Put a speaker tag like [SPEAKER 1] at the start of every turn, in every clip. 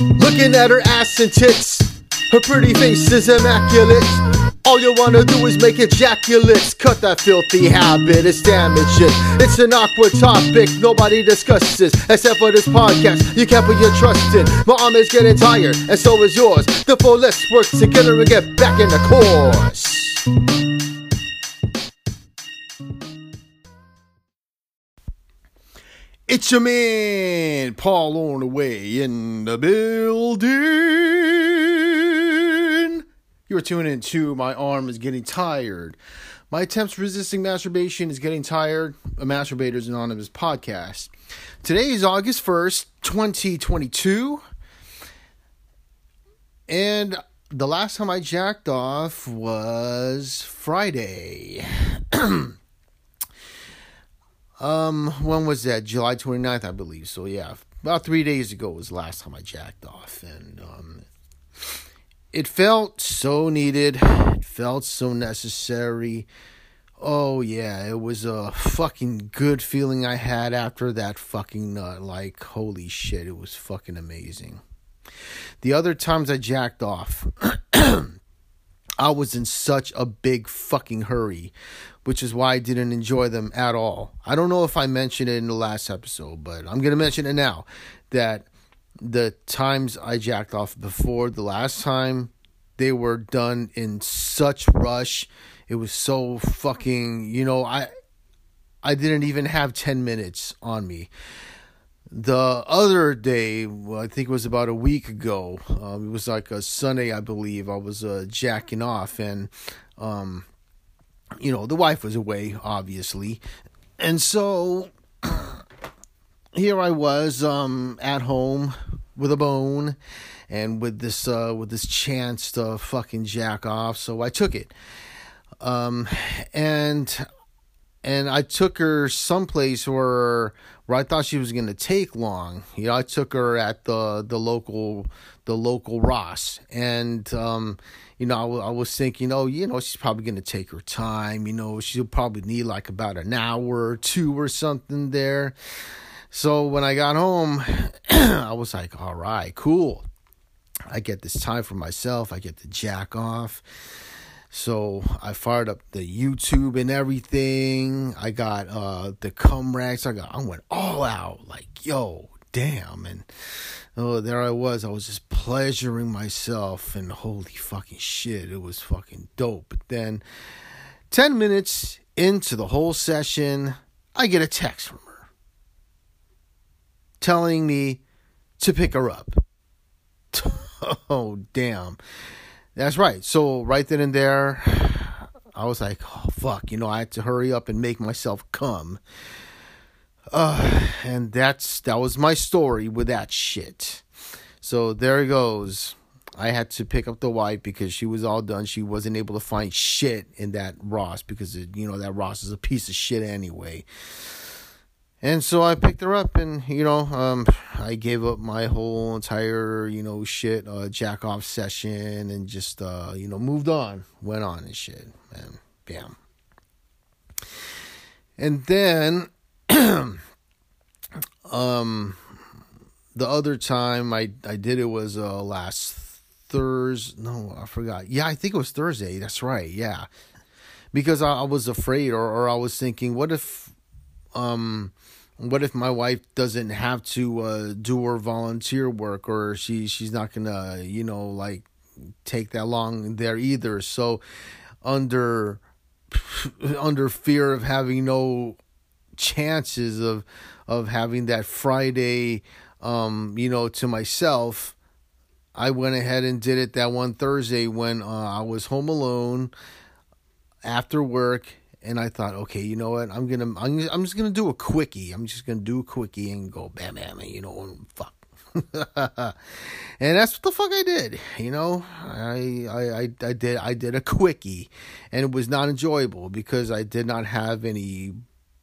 [SPEAKER 1] Looking at her ass and tits, her pretty face is immaculate. All you wanna do is make ejaculates. Cut that filthy habit, it's damaging. It's an awkward topic nobody discusses, except for this podcast. You can't put your trust in. My arm is getting tired, and so is yours. Therefore, let's work together and get back in the course. It's your man, Paul on the way in the building. You're tuning in into My Arm is Getting Tired. My attempts resisting masturbation is getting tired. A Masturbators Anonymous podcast. Today is August 1st, 2022. And the last time I jacked off was Friday. Um, when was that? July 29th, I believe. So yeah, about three days ago was the last time I jacked off, and um, it felt so needed. It felt so necessary. Oh yeah, it was a fucking good feeling I had after that fucking nut. Like holy shit, it was fucking amazing. The other times I jacked off. I was in such a big fucking hurry, which is why I didn't enjoy them at all. I don't know if I mentioned it in the last episode, but I'm going to mention it now that the times I jacked off before the last time, they were done in such rush. It was so fucking, you know, I I didn't even have 10 minutes on me. The other day, I think it was about a week ago. Um, it was like a Sunday, I believe. I was uh, jacking off, and um, you know, the wife was away, obviously, and so here I was, um, at home with a bone, and with this, uh, with this chance to fucking jack off. So I took it, um, and and I took her someplace where where I thought she was gonna take long. You know, I took her at the the local the local Ross, and um, you know, I, I was thinking, oh, you know, she's probably gonna take her time. You know, she'll probably need like about an hour or two or something there. So when I got home, I was like, all right, cool. I get this time for myself. I get to jack off. So I fired up the YouTube and everything. I got uh the cum racks. I got I went all out like yo damn and oh there I was. I was just pleasuring myself and holy fucking shit, it was fucking dope. But then ten minutes into the whole session, I get a text from her telling me to pick her up. oh damn. That's right. So right then and there, I was like, oh fuck, you know, I had to hurry up and make myself come. Uh, and that's that was my story with that shit. So there it goes. I had to pick up the wife because she was all done. She wasn't able to find shit in that Ross because it, you know that Ross is a piece of shit anyway. And so I picked her up, and you know, um, I gave up my whole entire, you know, shit, uh, jack off session, and just, uh, you know, moved on, went on and shit, and bam. And then, um, the other time I I did it was uh last Thursday. No, I forgot. Yeah, I think it was Thursday. That's right. Yeah, because I, I was afraid, or or I was thinking, what if, um what if my wife doesn't have to uh, do her volunteer work or she she's not gonna you know like take that long there either? So under under fear of having no chances of of having that friday um you know to myself i went ahead and did it that one thursday when uh, i was home alone after work and I thought, okay, you know what? I'm gonna, I'm, I'm just gonna do a quickie. I'm just gonna do a quickie and go bam, bam, and you know, and fuck. and that's what the fuck I did. You know, I, I, I, I did, I did a quickie, and it was not enjoyable because I did not have any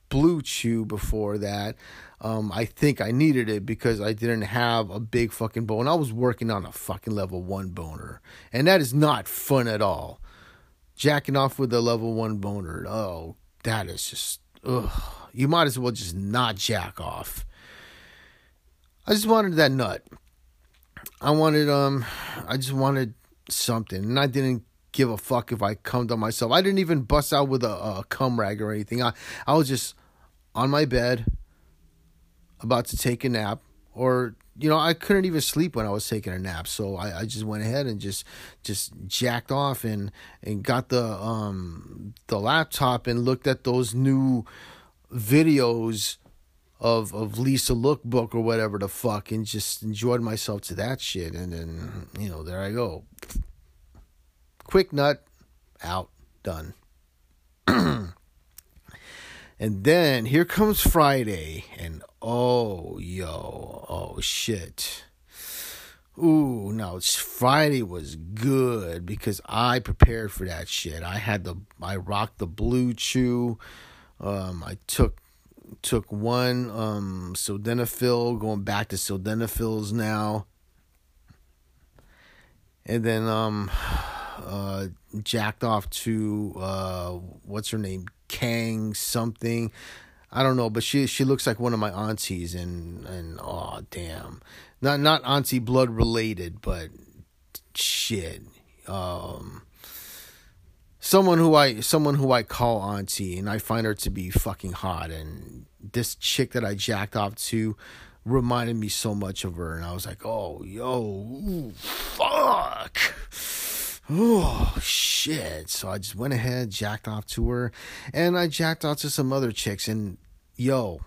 [SPEAKER 1] BlueChew before that. Um, I think I needed it because I didn't have a big fucking bone. I was working on a fucking level one boner, and that is not fun at all jacking off with a level one boner. Oh, that is just ugh. You might as well just not jack off. I just wanted that nut. I wanted um I just wanted something and I didn't give a fuck if I cummed on myself. I didn't even bust out with a, a cum rag or anything. I I was just on my bed about to take a nap or you know I couldn't even sleep when I was taking a nap so I, I just went ahead and just just jacked off and and got the um the laptop and looked at those new videos of of Lisa Lookbook or whatever the fuck and just enjoyed myself to that shit and then you know there I go. Quick nut out done. and then here comes Friday and oh yo oh shit. Ooh, no, Friday was good because I prepared for that shit. I had the I rocked the BlueChew. Um, I took took one um sildenafil, going back to sildenafils now. And then um uh jacked off to uh what's her name? Kang something. I don't know, but she she looks like one of my aunties and and oh damn. Not not auntie blood related, but shit. Um someone who I someone who I call auntie and I find her to be fucking hot and this chick that I jacked off to reminded me so much of her and I was like, "Oh, yo, ooh, fuck." Oh shit. So I just went ahead, jacked off to her and I jacked off to some other chicks and yo,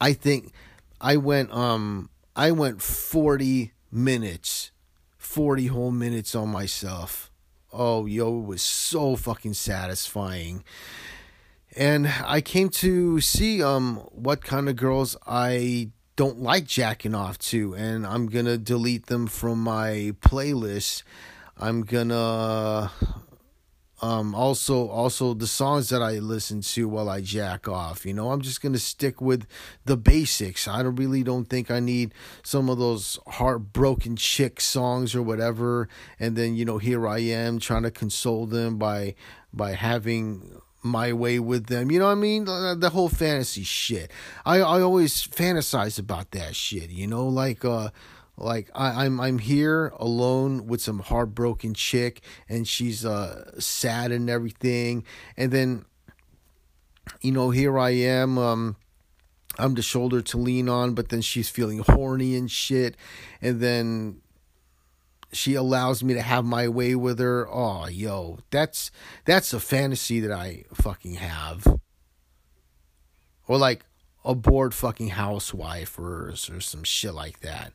[SPEAKER 1] I think I went um I went 40 minutes, 40 whole minutes on myself oh, yo, it was so fucking satisfying. And I came to see um what kind of girls I don't like jacking off to, and I'm gonna delete them from my playlist. I'm gonna um also also the songs that I listen to while I jack off. You know, I'm just gonna stick with the basics. I don't really don't think I need some of those heartbroken chick songs or whatever. And then you know, here I am trying to console them by by having my way with them. You know what I mean? The whole fantasy shit. I I always fantasize about that shit. You know, like uh like I, I'm I'm here alone with some heartbroken chick and she's uh sad and everything and then you know here I am um I'm the shoulder to lean on but then she's feeling horny and shit and then she allows me to have my way with her. Oh, yo, that's that's a fantasy that I fucking have. Or like a bored fucking housewife or or some shit like that.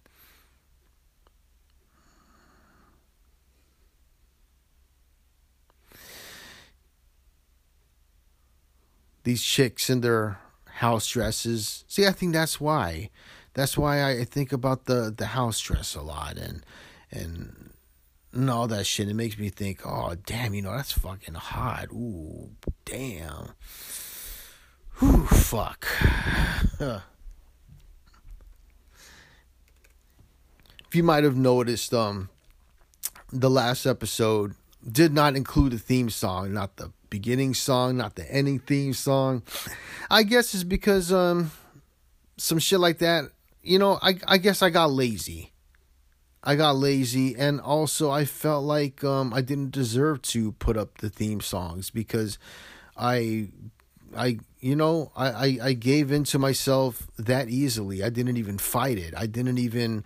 [SPEAKER 1] These chicks in their house dresses. See, I think that's why. That's why I think about the the house dress a lot and and and all that shit. It makes me think, oh damn, you know that's fucking hot. Ooh, damn. Ooh, fuck. if you might have noticed, um, the last episode did not include a theme song, not the beginning song, not the ending theme song. I guess it's because um some shit like that, you know, I I guess I got lazy. I got lazy and also I felt like um I didn't deserve to put up the theme songs because I I you know, I, I, I gave in to myself that easily. I didn't even fight it. I didn't even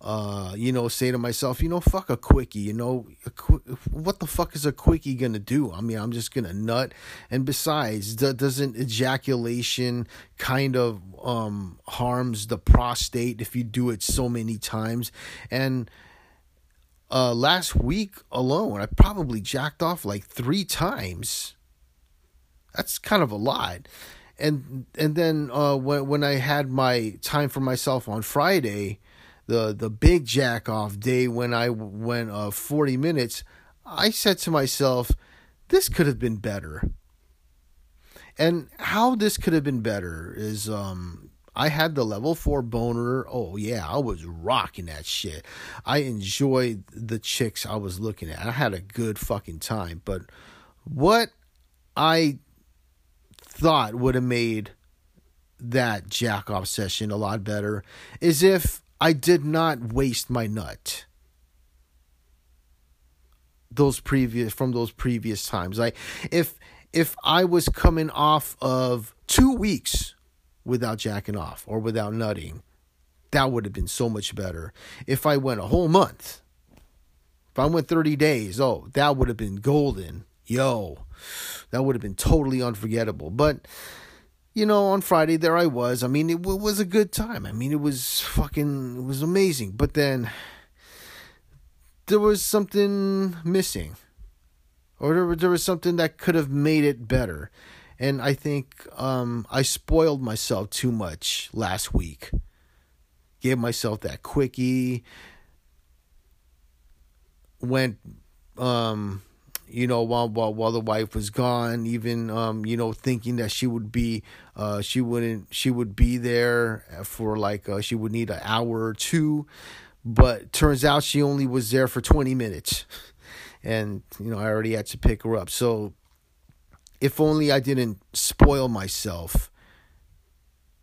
[SPEAKER 1] uh, you know, say to myself, you know, fuck a quickie, you know, qu- what the fuck is a quickie gonna do? I mean, I'm just gonna nut. And besides, d- doesn't ejaculation kind of um, harms the prostate if you do it so many times? And uh, last week alone, I probably jacked off like three times. That's kind of a lot. And and then uh, when when I had my time for myself on Friday, the the big jack off day when I went uh, 40 minutes, I said to myself, this could have been better. And how this could have been better is um I had the level 4 boner. Oh yeah, I was rocking that shit. I enjoyed the chicks I was looking at. I had a good fucking time, but what I thought would have made that jack off session a lot better is if I did not waste my nut. Those previous from those previous times. Like if if I was coming off of two weeks without jacking off or without nutting, that would have been so much better. If I went a whole month, if I went 30 days, oh, that would have been golden. Yo, that would have been totally unforgettable. But you know, on Friday there I was. I mean, it w- was a good time. I mean, it was fucking, it was amazing. But then there was something missing, or there, there was something that could have made it better. And I think um, I spoiled myself too much last week. Gave myself that quickie. Went um, you know, while while while the wife was gone, even um, you know, thinking that she would be, uh, she wouldn't, she would be there for like, uh, she would need an hour or two, but turns out she only was there for twenty minutes, and you know, I already had to pick her up. So, if only I didn't spoil myself,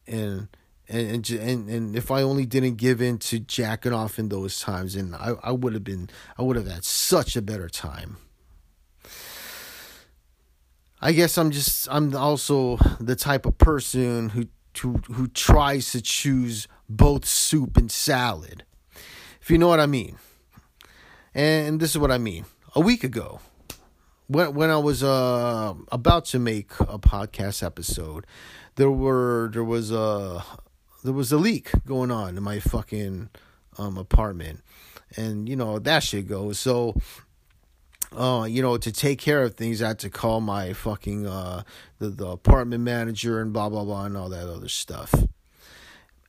[SPEAKER 1] and. And, and and if I only didn't give in to jacking off in those times, and I, I would have been I would have had such a better time. I guess I'm just I'm also the type of person who who who tries to choose both soup and salad. If you know what I mean. And this is what I mean. A week ago, when when I was uh, about to make a podcast episode, there were there was a there was a leak going on in my fucking um, apartment, and you know that shit goes. So uh, you know, to take care of things, I had to call my fucking uh, the the apartment manager and blah blah blah and all that other stuff.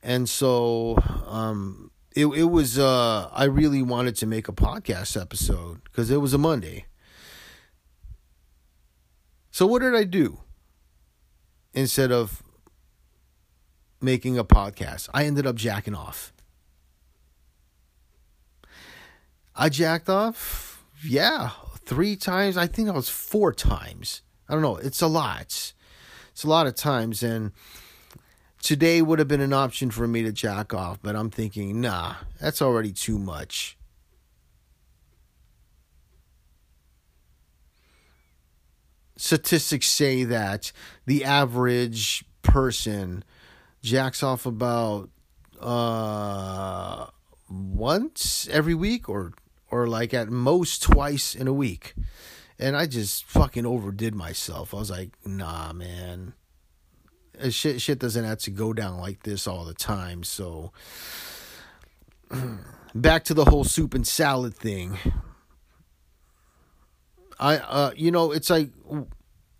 [SPEAKER 1] And so, um, it it was uh, I really wanted to make a podcast episode because it was a Monday. So what did I do? Instead of making a podcast, I ended up jacking off. I jacked off, yeah, three times. I think I was four times. I don't know. It's a lot. It's a lot of times. And today would have been an option for me to jack off, but I'm thinking, nah, that's already too much. Statistics say that the average person jacks off about uh, once every week or or like at most twice in a week. And I just fucking overdid myself. I was like, nah, man. Shit, shit doesn't have to go down like this all the time. So, back to the whole soup and salad thing. I, uh, you know, it's like,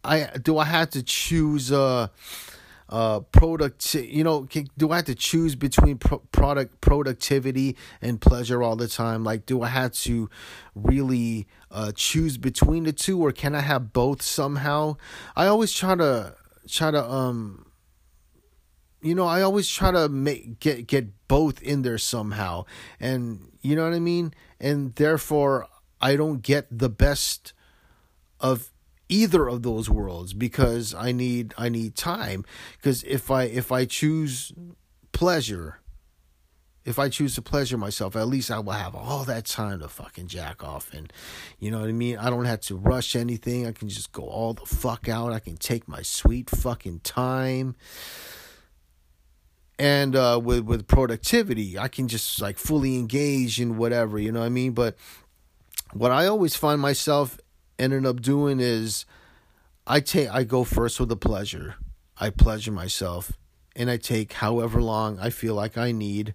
[SPEAKER 1] I do I have to choose uh uh, product. You know, do I have to choose between pro- product productivity and pleasure all the time? Like, do I have to really uh, choose between the two, or can I have both somehow? I always try to try to um. You know, I always try to make get get both in there somehow, and you know what I mean. And therefore, I don't get the best of either of those worlds because I need I need time. Because if I if I choose pleasure if I choose to pleasure myself at least I will have all that time to fucking jack off. And you know what I mean? I don't have to rush anything. I can just go all the fuck out. I can take my sweet fucking time. And uh, with with productivity I can just like fully engage in whatever you know what I mean? But what I always find myself ended up doing is I take I go first with the pleasure. I pleasure myself and I take however long I feel like I need.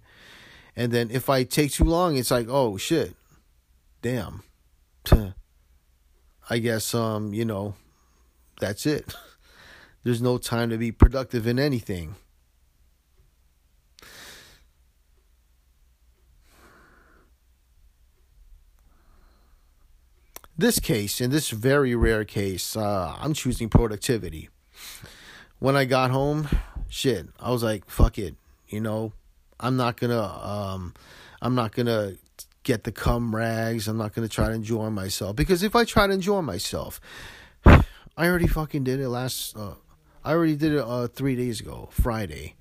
[SPEAKER 1] And then if I take too long, it's like, oh shit. Damn. I guess um, you know, that's it. There's no time to be productive in anything. This case, in this very rare case, uh, I'm choosing productivity. When I got home, shit, I was like, fuck it. You know, I'm not gonna, um, I'm not gonna get the cum rags. I'm not gonna try to enjoy myself because if I try to enjoy myself, I already fucking did it last. Uh, I already did it uh, three days ago, Friday,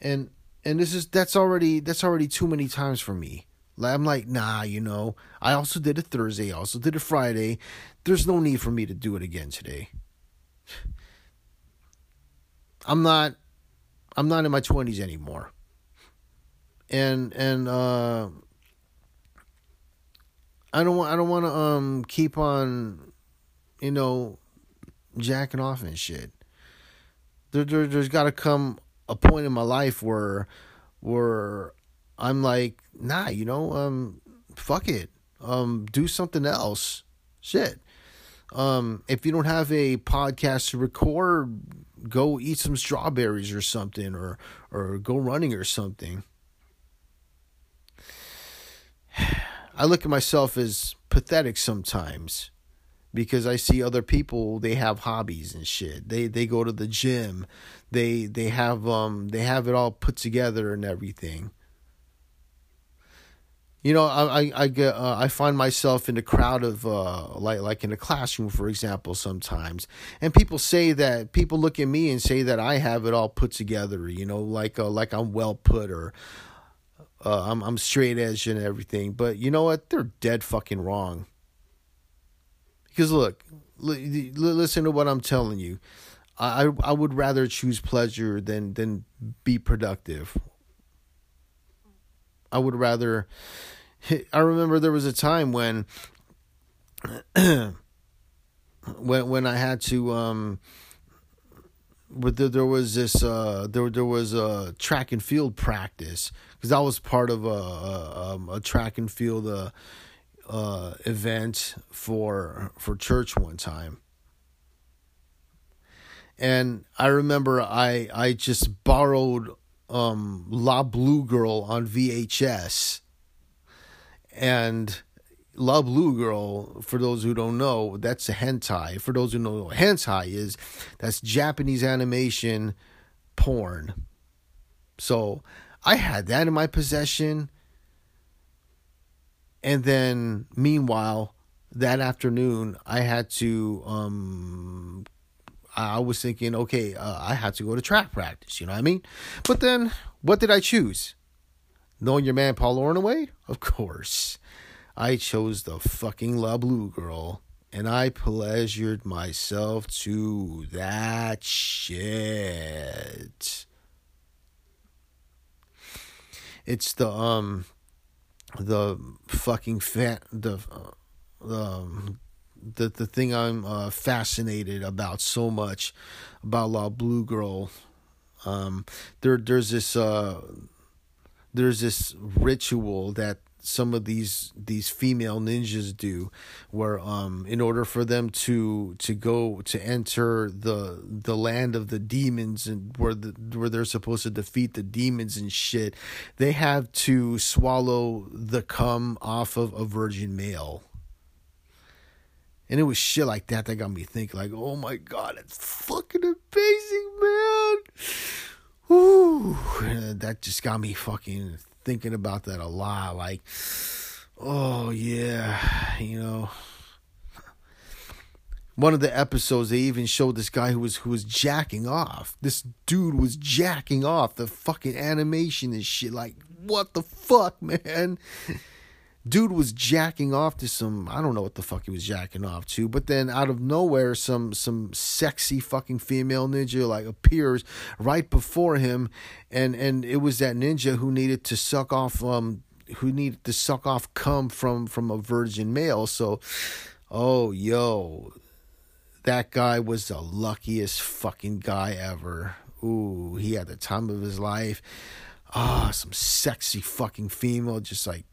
[SPEAKER 1] and and this is that's already that's already too many times for me. I'm like, nah, you know. I also did it Thursday, I also did it Friday. There's no need for me to do it again today. I'm not I'm not in my 20s anymore. And and uh I don't want I don't want to um keep on you know jacking off and shit. There, there there's got to come a point in my life where where I'm like, nah, you know, um fuck it. Um do something else. Shit. Um if you don't have a podcast to record, go eat some strawberries or something or or go running or something. I look at myself as pathetic sometimes because I see other people they have hobbies and shit. They they go to the gym. They they have um they have it all put together and everything. You know, I I I get uh, I find myself in a crowd of uh like like in a classroom for example sometimes. And people say that people look at me and say that I have it all put together, you know, like uh, like I'm well put or uh, I'm I'm straight edge and everything, but you know what? They're dead fucking wrong. Because look, li- listen to what I'm telling you. I I would rather choose pleasure than than be productive. I would rather. I remember there was a time when when when I had to um but there, there was this uh, there there was a track and field practice because I was part of a a, um, a track and field uh, uh, event for for church one time, and I remember I I just borrowed um, La Blue Girl on VHS, and La Blue Girl, for those who don't know, that's a hentai. For those who know what hentai is, that's Japanese animation porn. So I had that in my possession. And then meanwhile, that afternoon I had to um I was thinking, okay, uh, I had to go to track practice, you know what I mean? But then what did I choose? Knowing your man Paul Ornaway? Of course. I chose the fucking La Blue Girl and I pleasured myself to that shit. It's the um the fucking fat the uh, the um, the the thing I'm uh, fascinated about so much about La Blue Girl. Um, there there's this uh there's this ritual that some of these these female ninjas do where um in order for them to to go to enter the the land of the demons and where the where they're supposed to defeat the demons and shit they have to swallow the cum off of a virgin male and it was shit like that that got me thinking like oh my god it's fucking amazing man Ooh, that just got me fucking thinking about that a lot. Like, oh yeah, you know. One of the episodes they even showed this guy who was who was jacking off. This dude was jacking off. The fucking animation and shit. Like, what the fuck, man? dude was jacking off to some I don't know what the fuck he was jacking off to, but then out of nowhere some some sexy fucking female ninja like appears right before him and and it was that ninja who needed to suck off um who needed to suck off cum from from a virgin male. So oh yo that guy was the luckiest fucking guy ever. Ooh, he had the time of his life. Ah, oh, some sexy fucking female just like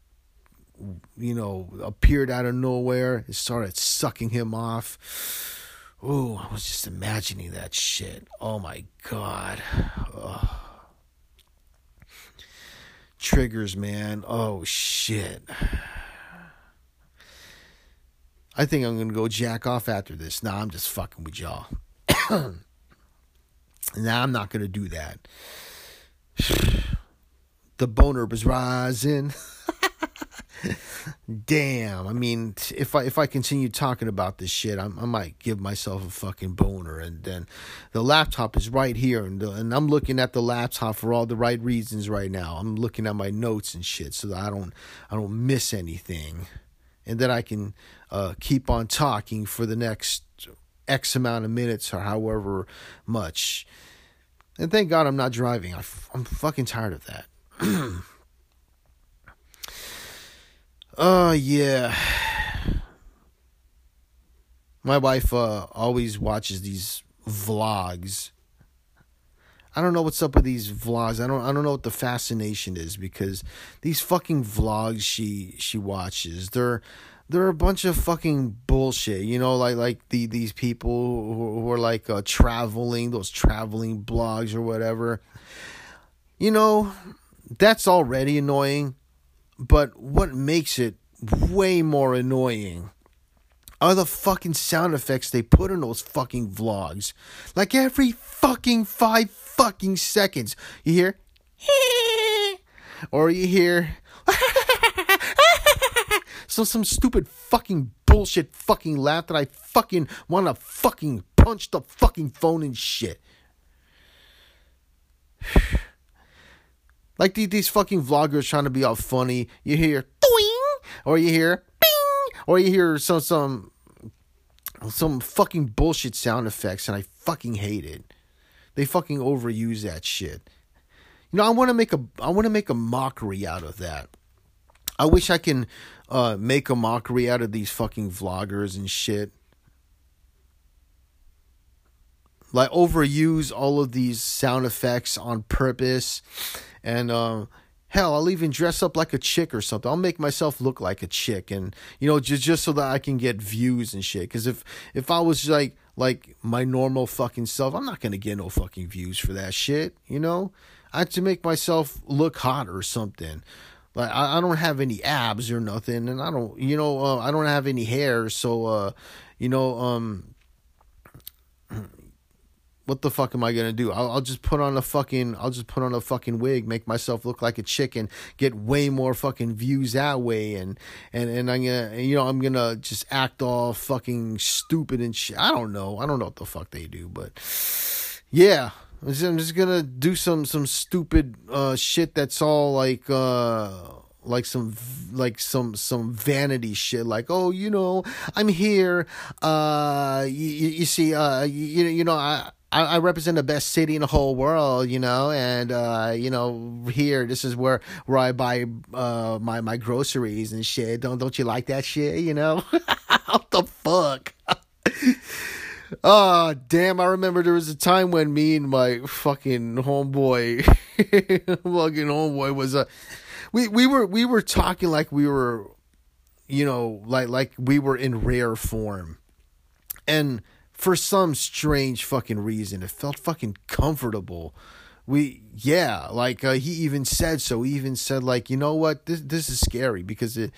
[SPEAKER 1] you know, appeared out of nowhere and started sucking him off. Ooh, I was just imagining that shit. Oh my god. Triggers, man. Oh shit. I think I'm gonna go jack off after this. Nah, I'm just fucking with y'all. nah, I'm not gonna do that. the boner was rising. damn. I mean, if I if I continue talking about this shit, I'm, I might give myself a fucking boner. And then the laptop is right here, and the, and I'm looking at the laptop for all the right reasons right now. I'm looking at my notes and shit so that I don't I don't miss anything, and then I can uh, keep on talking for the next X amount of minutes or however much. And thank God I'm not driving. I, I'm fucking tired of that. Oh, yeah. My wife uh, always watches these vlogs. I don't know what's up with these vlogs. I don't I don't know what the fascination is because these fucking vlogs she she watches, they're they're a bunch of fucking bullshit. You know, like like the these people who, who are like uh, traveling, those traveling blogs or whatever. You know, that's already annoying. But what makes it way more annoying are the fucking sound effects they put in those fucking vlogs. Like every fucking five fucking seconds, you hear, or you hear, so some stupid fucking bullshit fucking laugh that I fucking want to fucking punch the fucking phone and shit. Like these fucking vloggers trying to be all funny. You hear doing, or you hear bing, or you hear some some some fucking bullshit sound effects, and I fucking hate it. They fucking overuse that shit. You know, I want to make a I want to make a mockery out of that. I wish I can uh, make a mockery out of these fucking vloggers and shit. Like overuse all of these sound effects on purpose and um, hell, I'll even dress up like a chick or something. I'll make myself look like a chick, and you know, just just so that I can get views and shit. Because if if I was like like my normal fucking self, I'm not gonna get no fucking views for that shit. You know, I have to make myself look hot or something. Like I, I don't have any abs or nothing, and I don't, you know, uh, I don't have any hair, so uh, you know, um, what the fuck am I gonna do? I'll, I'll just put on a fucking I'll just put on a fucking wig, make myself look like a chicken, get way more fucking views that way, and and and I'm gonna you know I'm gonna just act all fucking stupid and shit. I don't know. I don't know what the fuck they do, but yeah. I'm just, I'm just gonna do some some stupid uh shit that's all like uh like some like some some vanity shit like oh you know i'm here uh you, you see uh you, you know i I, I represent the best city in the whole world, you know, and uh, you know, here this is where where I buy uh my my groceries and shit. Don't don't you like that shit, you know? what the fuck? oh damn! I remember there was a time when me and my fucking homeboy, fucking homeboy was a, uh, we we were we were talking like we were, you know, like like we were in rare form, and for some strange fucking reason, it felt fucking comfortable. We, yeah, like uh, he even said so. He even said like, you know what, this this is scary because it.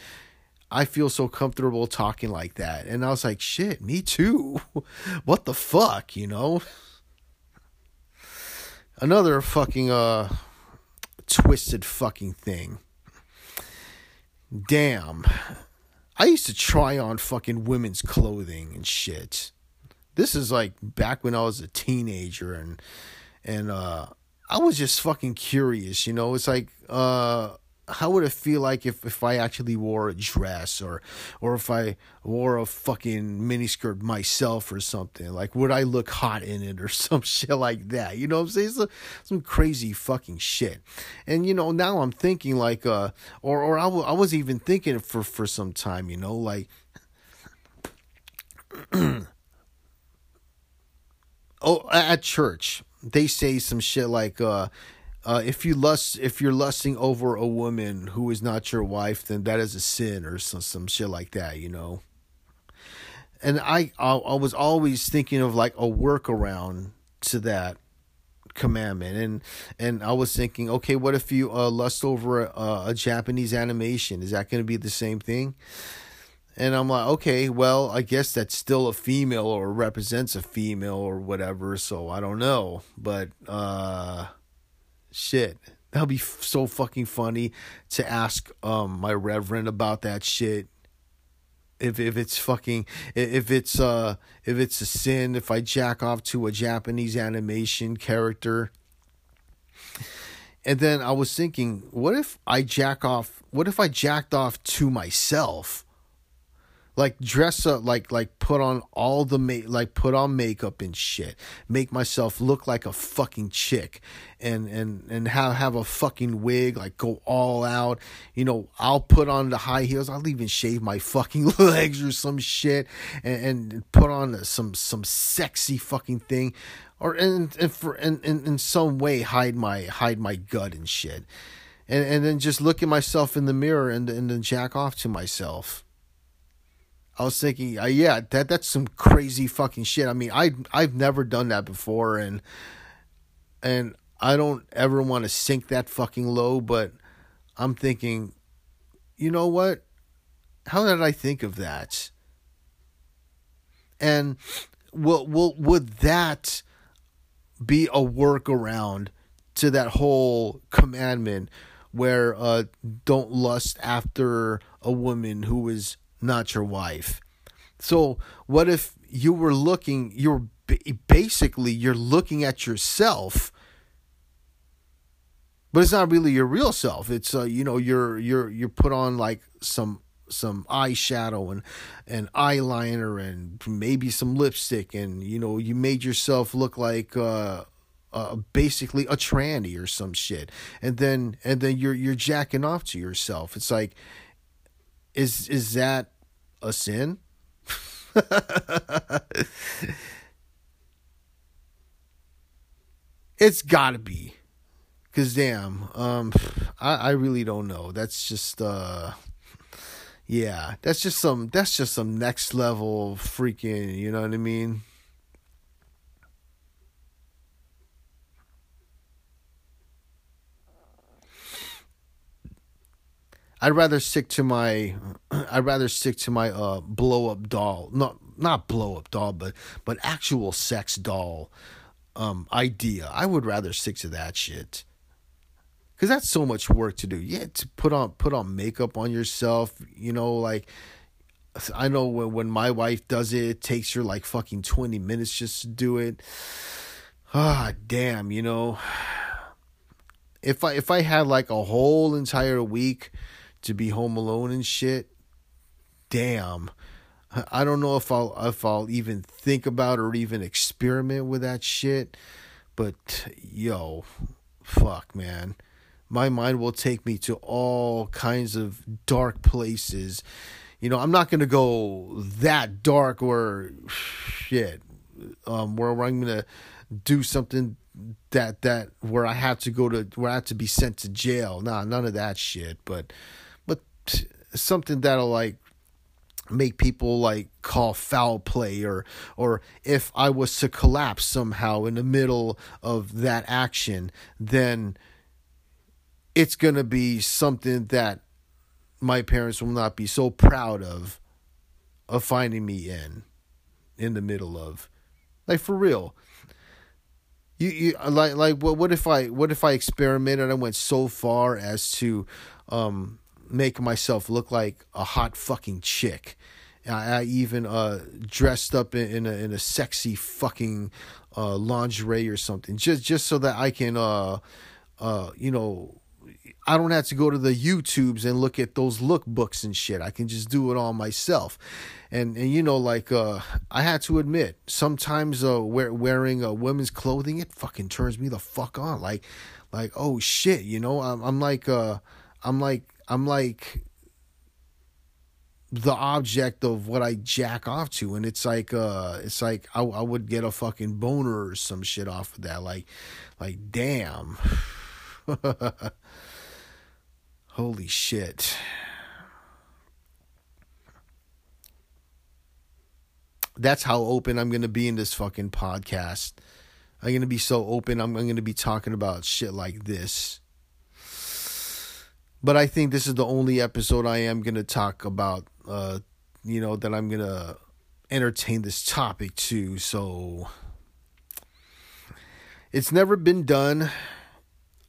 [SPEAKER 1] I feel so comfortable talking like that, and I was like, shit, me too. what the fuck, you know? Another fucking uh twisted fucking thing. Damn. I used to try on fucking women's clothing and shit this is like back when I was a teenager and and uh I was just fucking curious, you know. It's like uh how would it feel like if, if I actually wore a dress or or if I wore a fucking miniskirt myself or something? Like would I look hot in it or some shit like that? You know what I'm saying? Some, some crazy fucking shit. And you know, now I'm thinking like uh or or I, w- I was even thinking for for some time, you know, like oh at church they say some shit like uh uh, if you lust, if you're lusting over a woman who is not your wife, then that is a sin, or some some shit like that, you know. And I, I, I was always thinking of like a workaround to that commandment, and and I was thinking, okay, what if you uh, lust over a, a Japanese animation? Is that going to be the same thing? And I'm like, okay, well, I guess that's still a female or represents a female or whatever, so I don't know. But uh shit. That'll be f- so fucking funny to ask um my reverend about that shit. If if it's fucking if it's uh if it's a sin if I jack off to a Japanese animation character. And then I was thinking, what if I jack off? What if I jacked off to myself? Like dress up like like put on all the make like put on makeup and shit. Make myself look like a fucking chick. And and and have have a fucking wig like go all out. You know i'll put on the high heels. I'll even shave my fucking legs or some shit and, and put on some some sexy fucking thing. Or and, and for and, in in some way hide my hide my gut and shit. And and then just look at myself in the mirror and and then jack off to myself I was thinking, uh, yeah, that that's some crazy fucking shit. I mean, I I've never done that before, and and I don't ever want to sink that fucking low. But I'm thinking, you know what? How did I think of that? And will will would that be a workaround to that whole commandment where uh, don't lust after a woman who is not your wife. So, what if you were looking, you're basically you're looking at yourself but it's not really your real self. It's uh, you know, you're you're you're put on like some some eyeshadow and and eyeliner and maybe some lipstick and you know, you made yourself look like uh uh, basically a tranny or some shit, and then and then you're you're jacking off to yourself. It's like, is is that a sin? it's gotta be. Cause damn, um, I, I really don't know. That's just uh, yeah, that's just some that's just some next level freaking. You know what I mean? I'd rather stick to my I'd rather stick to my uh blow up doll. Not not blow up doll, but but actual sex doll um idea. I would rather stick to that shit. Cuz that's so much work to do. Yeah, to put on put on makeup on yourself, you know, like I know when when my wife does it, it takes her like fucking 20 minutes just to do it. Ah, damn, you know. If I if I had like a whole entire week to be home alone and shit, damn. I don't know if I'll if I'll even think about or even experiment with that shit, but yo, fuck man. My mind will take me to all kinds of dark places. You know, I'm not going to go that dark or shit um where, I'm going to do something that that where I have to go to where I have to be sent to jail. Nah, none of that shit, but something that'll like make people like call foul play or or if I was to collapse somehow in the middle of that action then it's going to be something that my parents will not be so proud of of finding me in in the middle of. Like for real. You, you like like what what if I what if I experimented I went so far as to um make myself look like a hot fucking chick. I, I even uh, dressed up in, in, a in a sexy fucking uh, lingerie or something, just just so that I can, uh, uh, you know, I don't have to go to the YouTubes and look at those lookbooks and shit. I can just do it all myself. And and you know, like uh, I had to admit, sometimes uh, wear, wearing uh, women's clothing it fucking turns me the fuck on. Like like oh shit, you know, I'm I'm like uh I'm like I'm like the object of what I jack off to, and it's like uh, it's like I, I would get a fucking boner or some shit off of that. Like, like damn, holy shit. That's how open I'm gonna be in this fucking podcast. I'm gonna be so open. I'm, I'm gonna be talking about shit like this. But I think this is the only episode I am to talk about, uh, you know, that I'm to entertain this topic to. So it's never been done.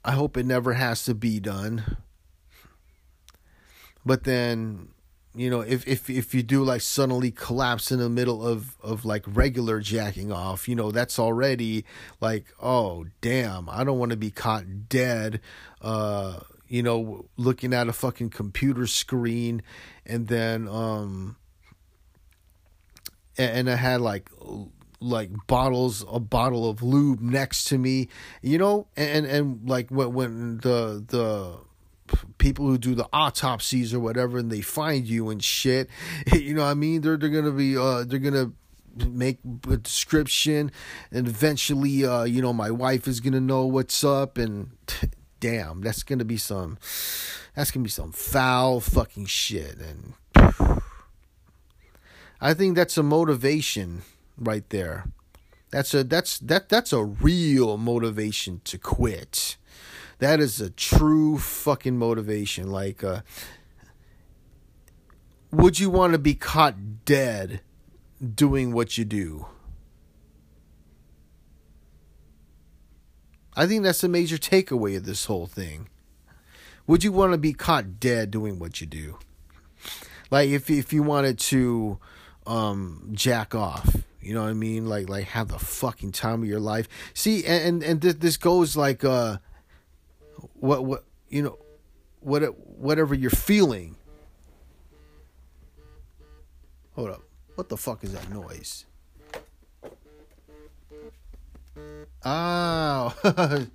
[SPEAKER 1] I hope it never has to be done. But then, you know, if if if you do like suddenly collapse in the middle of of like regular jacking off, you know, that's already like, oh damn, I don't want to be caught dead. Uh, you know, looking at a fucking computer screen, and then um, and, I had like like bottles a bottle of lube next to me you know and and like when when the the people who do the autopsies or whatever and they find you and shit you know what i mean? They're they're gonna be uh they're gonna make a description and eventually uh you know my wife is gonna know what's up and damn that's gonna be some that's gonna be some foul fucking shit and i think that's a motivation right there. That's a that's that that's a real motivation to quit. That is a true fucking motivation. Like, uh, would you want to be caught dead doing what you do? I think that's the major takeaway of this whole thing. Would you want to be caught dead doing what you do? Like if if you wanted to um, jack off, you know what I mean? Like like have the fucking time of your life. See, and and, and this goes like uh, what what you know, what whatever you're feeling. Hold up, what the fuck is that noise? Oh,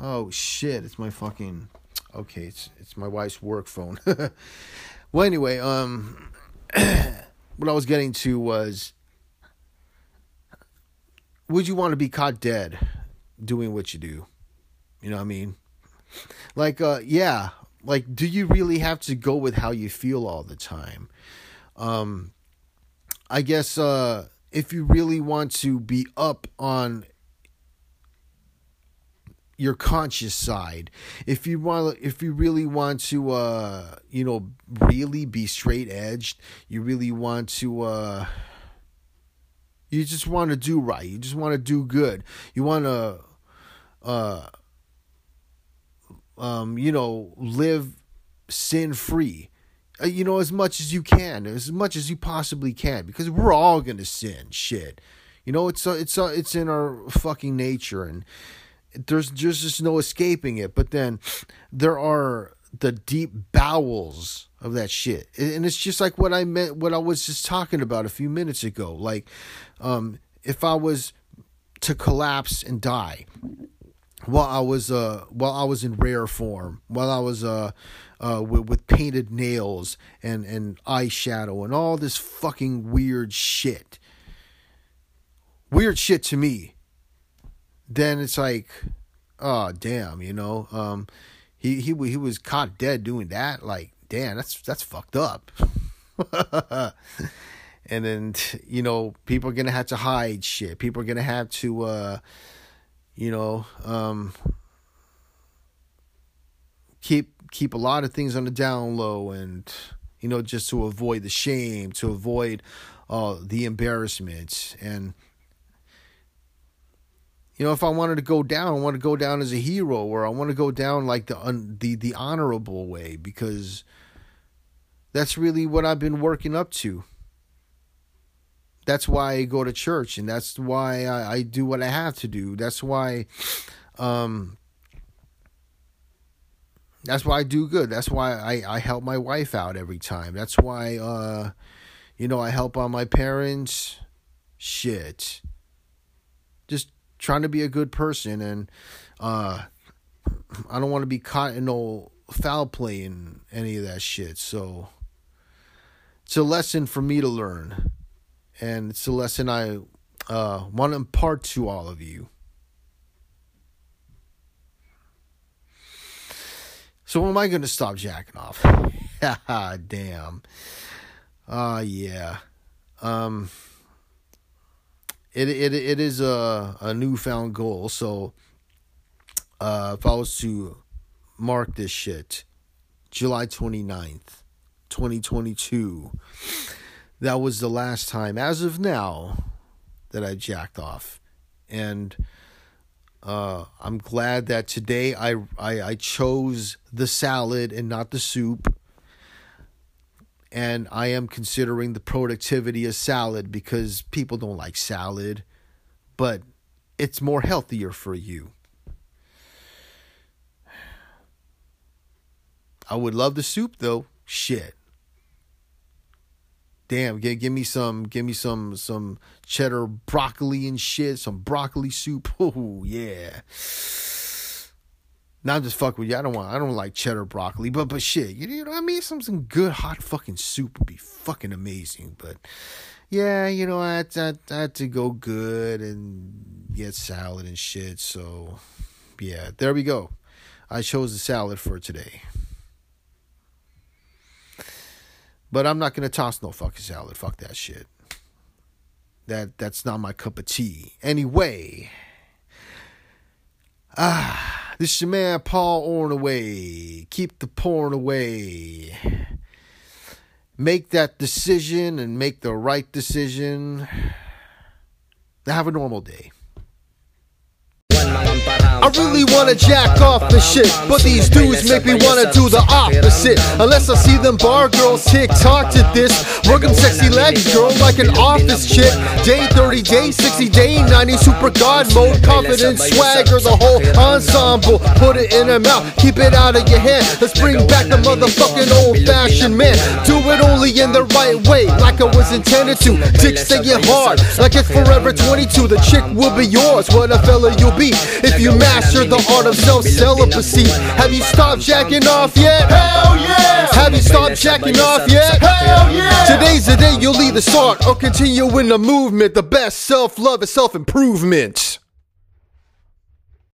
[SPEAKER 1] oh shit! It's my fucking. Okay, it's it's my wife's work phone. well, anyway, um, what I was getting to was would you want to be caught dead doing what you do? You know what I mean? Like, uh, yeah, like, do you really have to go with how you feel all the time? Um, I guess, uh, if you really want to be up on your conscious side if you want if you really want to uh you know really be straight edged you really want to uh you just want to do right. You just want to do good. You want to, uh, um, you know, live sin free. Uh, you know, as much as you can, as much as you possibly can, because we're all gonna sin. Shit, you know, it's uh, it's uh, it's in our fucking nature, and there's there's just no escaping it. But then there are the deep bowels of that shit. And it's just like what I meant what I was just talking about a few minutes ago. Like um if I was to collapse and die while I was uh while I was in rare form, while I was uh uh with, with painted nails and and eyeshadow and all this fucking weird shit. Weird shit to me. Then it's like oh damn, you know. Um he he he was caught dead doing that like damn, that's that's fucked up. and then you know, people are gonna have to hide shit. People are gonna have to, uh, you know, um, keep keep a lot of things on the down low, and you know, just to avoid the shame, to avoid uh, the embarrassment, and you know, if I wanted to go down, I want to go down as a hero, or I want to go down like the un, the the honorable way, because that's really what I've been working up to. That's why I go to church, and that's why I, I do what I have to do. That's why, um, that's why I do good. That's why I, I help my wife out every time. That's why, uh, you know, I help on my parents. Shit. Just trying to be a good person and uh I don't want to be caught in no foul play and any of that shit. So it's a lesson for me to learn. And it's a lesson I uh, want to impart to all of you. So when am I going to stop jacking off? Damn. Uh yeah. Um it it it is a a newfound goal. So uh, if I was to mark this shit, July 29th, 2022, that was the last time, as of now, that I jacked off. And Uh, I'm glad that today I, I I chose the salad and not the soup. And I am considering the productivity of salad because people don't like salad, but it's more healthier for you. I would love the soup though. Shit. Damn, give, give me some, give me some, some cheddar broccoli and shit, some broccoli soup. Oh yeah. Now I'm just fucking with you. I don't want, I don't like cheddar broccoli, but but shit, you, you know what I mean? Some some good hot fucking soup would be fucking amazing. But yeah, you know, I I, I had to go good and get salad and shit. So yeah, there we go. I chose the salad for today. But I'm not gonna toss no fucking salad. Fuck that shit. That that's not my cup of tea. Anyway. Ah, this is your man Paul Ornaway. Keep the porn away. Make that decision and make the right decision. Have a normal day. I really wanna jack off the shit, but these dudes make me wanna do the opposite. Unless I see them bar girls TikTok to this. Work them sexy legs, girl, like an office chick. Day 30 day, 60 day, 90 super god mode. Confidence, swagger, the whole ensemble. Put it in her mouth, keep it out of your hand. Let's bring back the motherfucking old fashioned man. Do it only in the right way, like I was intended to. Dick stay hard, like it's forever 22. The chick will be yours, what a fella you'll be if you master the art of self celibacy. Have you stopped jacking off yet?
[SPEAKER 2] Hell yeah!
[SPEAKER 1] Have you stopped jacking off yet?
[SPEAKER 2] Hell yeah!
[SPEAKER 1] Today's the day you'll either start or continue in the movement. The best self love is self improvement.